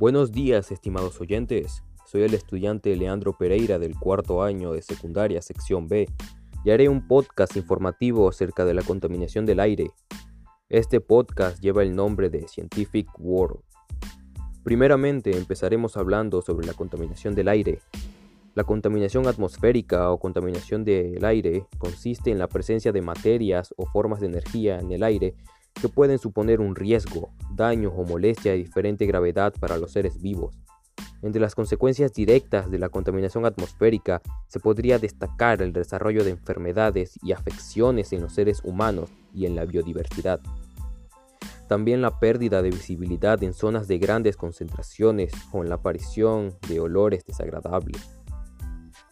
Buenos días, estimados oyentes. Soy el estudiante Leandro Pereira del cuarto año de secundaria, sección B, y haré un podcast informativo acerca de la contaminación del aire. Este podcast lleva el nombre de Scientific World. Primeramente empezaremos hablando sobre la contaminación del aire. La contaminación atmosférica o contaminación del aire consiste en la presencia de materias o formas de energía en el aire que pueden suponer un riesgo, daño o molestia de diferente gravedad para los seres vivos. Entre las consecuencias directas de la contaminación atmosférica se podría destacar el desarrollo de enfermedades y afecciones en los seres humanos y en la biodiversidad. También la pérdida de visibilidad en zonas de grandes concentraciones en la aparición de olores desagradables.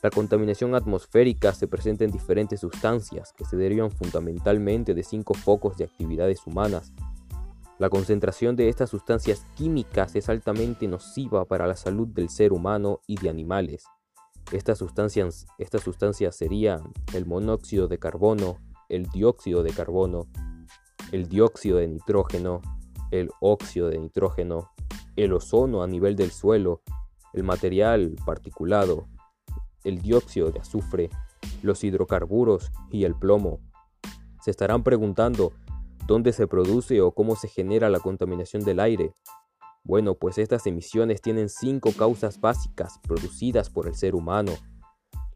La contaminación atmosférica se presenta en diferentes sustancias que se derivan fundamentalmente de cinco focos de actividades humanas. La concentración de estas sustancias químicas es altamente nociva para la salud del ser humano y de animales. Estas sustancias, estas sustancias serían el monóxido de carbono, el dióxido de carbono, el dióxido de nitrógeno, el óxido de nitrógeno, el ozono a nivel del suelo, el material particulado, el dióxido de azufre, los hidrocarburos y el plomo. Se estarán preguntando dónde se produce o cómo se genera la contaminación del aire. Bueno, pues estas emisiones tienen cinco causas básicas producidas por el ser humano.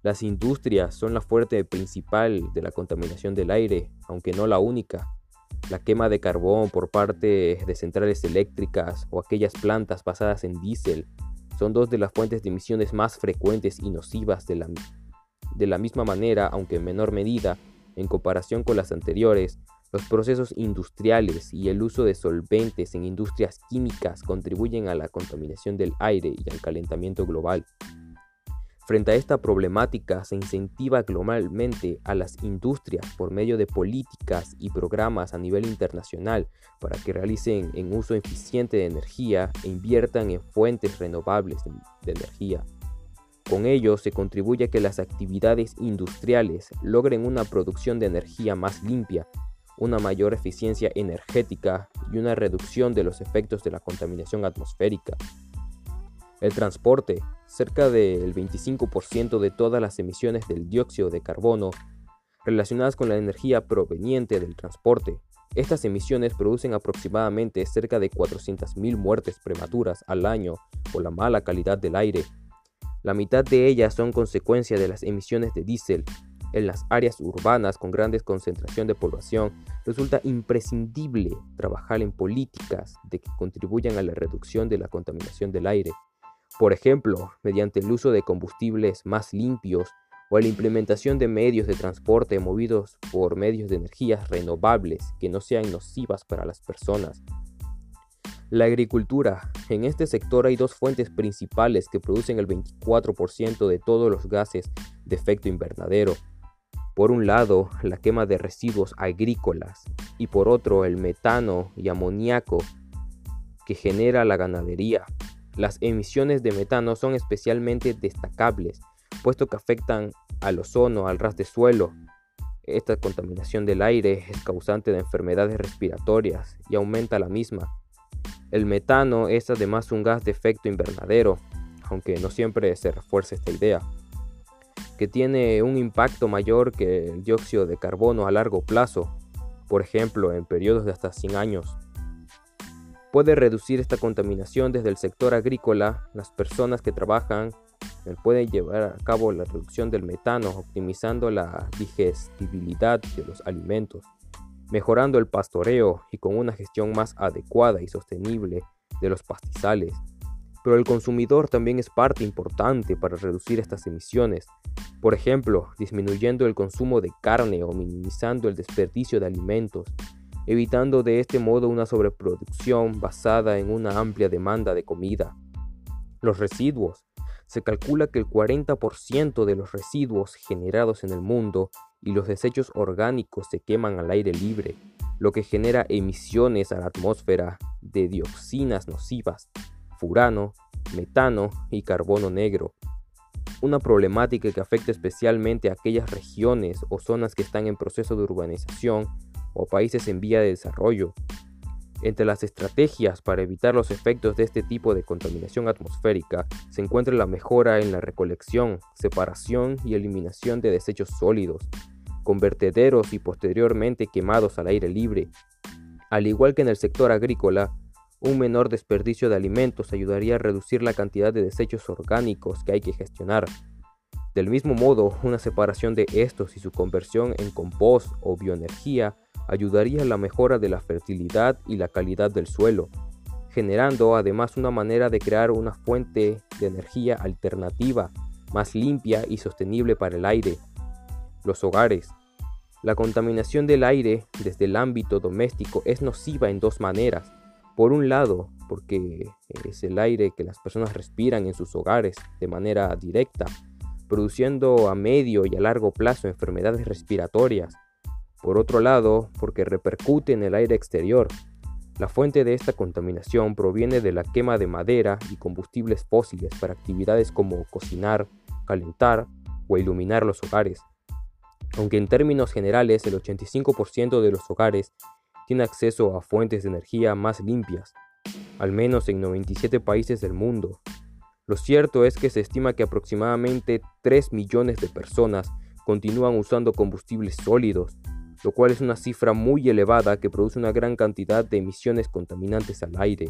Las industrias son la fuente principal de la contaminación del aire, aunque no la única. La quema de carbón por parte de centrales eléctricas o aquellas plantas basadas en diésel son dos de las fuentes de emisiones más frecuentes y nocivas de la, de la misma manera, aunque en menor medida, en comparación con las anteriores, los procesos industriales y el uso de solventes en industrias químicas contribuyen a la contaminación del aire y al calentamiento global. Frente a esta problemática se incentiva globalmente a las industrias por medio de políticas y programas a nivel internacional para que realicen un uso eficiente de energía e inviertan en fuentes renovables de energía. Con ello se contribuye a que las actividades industriales logren una producción de energía más limpia, una mayor eficiencia energética y una reducción de los efectos de la contaminación atmosférica. El transporte, cerca del 25% de todas las emisiones del dióxido de carbono relacionadas con la energía proveniente del transporte. Estas emisiones producen aproximadamente cerca de 400.000 muertes prematuras al año por la mala calidad del aire. La mitad de ellas son consecuencia de las emisiones de diésel. En las áreas urbanas con grandes concentración de población resulta imprescindible trabajar en políticas de que contribuyan a la reducción de la contaminación del aire por ejemplo, mediante el uso de combustibles más limpios o la implementación de medios de transporte movidos por medios de energías renovables que no sean nocivas para las personas. La agricultura. En este sector hay dos fuentes principales que producen el 24% de todos los gases de efecto invernadero. Por un lado, la quema de residuos agrícolas y por otro, el metano y amoníaco que genera la ganadería. Las emisiones de metano son especialmente destacables, puesto que afectan al ozono, al ras de suelo. Esta contaminación del aire es causante de enfermedades respiratorias y aumenta la misma. El metano es además un gas de efecto invernadero, aunque no siempre se refuerza esta idea, que tiene un impacto mayor que el dióxido de carbono a largo plazo, por ejemplo en periodos de hasta 100 años puede reducir esta contaminación desde el sector agrícola. Las personas que trabajan eh, pueden llevar a cabo la reducción del metano, optimizando la digestibilidad de los alimentos, mejorando el pastoreo y con una gestión más adecuada y sostenible de los pastizales. Pero el consumidor también es parte importante para reducir estas emisiones, por ejemplo, disminuyendo el consumo de carne o minimizando el desperdicio de alimentos evitando de este modo una sobreproducción basada en una amplia demanda de comida. Los residuos. Se calcula que el 40% de los residuos generados en el mundo y los desechos orgánicos se queman al aire libre, lo que genera emisiones a la atmósfera de dioxinas nocivas, furano, metano y carbono negro. Una problemática que afecta especialmente a aquellas regiones o zonas que están en proceso de urbanización o países en vía de desarrollo. Entre las estrategias para evitar los efectos de este tipo de contaminación atmosférica se encuentra la mejora en la recolección, separación y eliminación de desechos sólidos, con vertederos y posteriormente quemados al aire libre. Al igual que en el sector agrícola, un menor desperdicio de alimentos ayudaría a reducir la cantidad de desechos orgánicos que hay que gestionar. Del mismo modo, una separación de estos y su conversión en compost o bioenergía ayudaría a la mejora de la fertilidad y la calidad del suelo, generando además una manera de crear una fuente de energía alternativa, más limpia y sostenible para el aire. Los hogares. La contaminación del aire desde el ámbito doméstico es nociva en dos maneras. Por un lado, porque es el aire que las personas respiran en sus hogares de manera directa, produciendo a medio y a largo plazo enfermedades respiratorias, por otro lado, porque repercute en el aire exterior. La fuente de esta contaminación proviene de la quema de madera y combustibles fósiles para actividades como cocinar, calentar o iluminar los hogares. Aunque en términos generales el 85% de los hogares tiene acceso a fuentes de energía más limpias, al menos en 97 países del mundo. Lo cierto es que se estima que aproximadamente 3 millones de personas continúan usando combustibles sólidos lo cual es una cifra muy elevada que produce una gran cantidad de emisiones contaminantes al aire.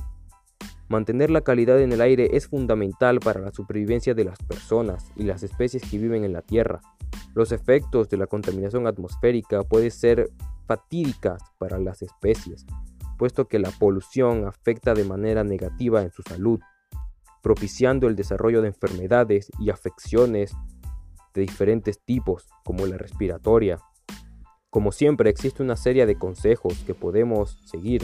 Mantener la calidad en el aire es fundamental para la supervivencia de las personas y las especies que viven en la Tierra. Los efectos de la contaminación atmosférica pueden ser fatídicas para las especies, puesto que la polución afecta de manera negativa en su salud, propiciando el desarrollo de enfermedades y afecciones de diferentes tipos, como la respiratoria, como siempre, existe una serie de consejos que podemos seguir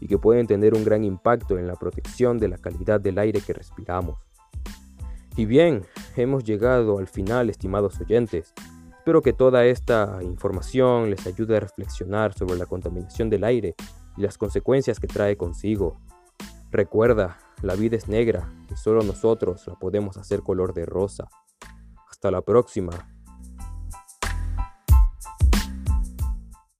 y que pueden tener un gran impacto en la protección de la calidad del aire que respiramos. Y bien, hemos llegado al final, estimados oyentes. Espero que toda esta información les ayude a reflexionar sobre la contaminación del aire y las consecuencias que trae consigo. Recuerda, la vida es negra y solo nosotros la podemos hacer color de rosa. Hasta la próxima.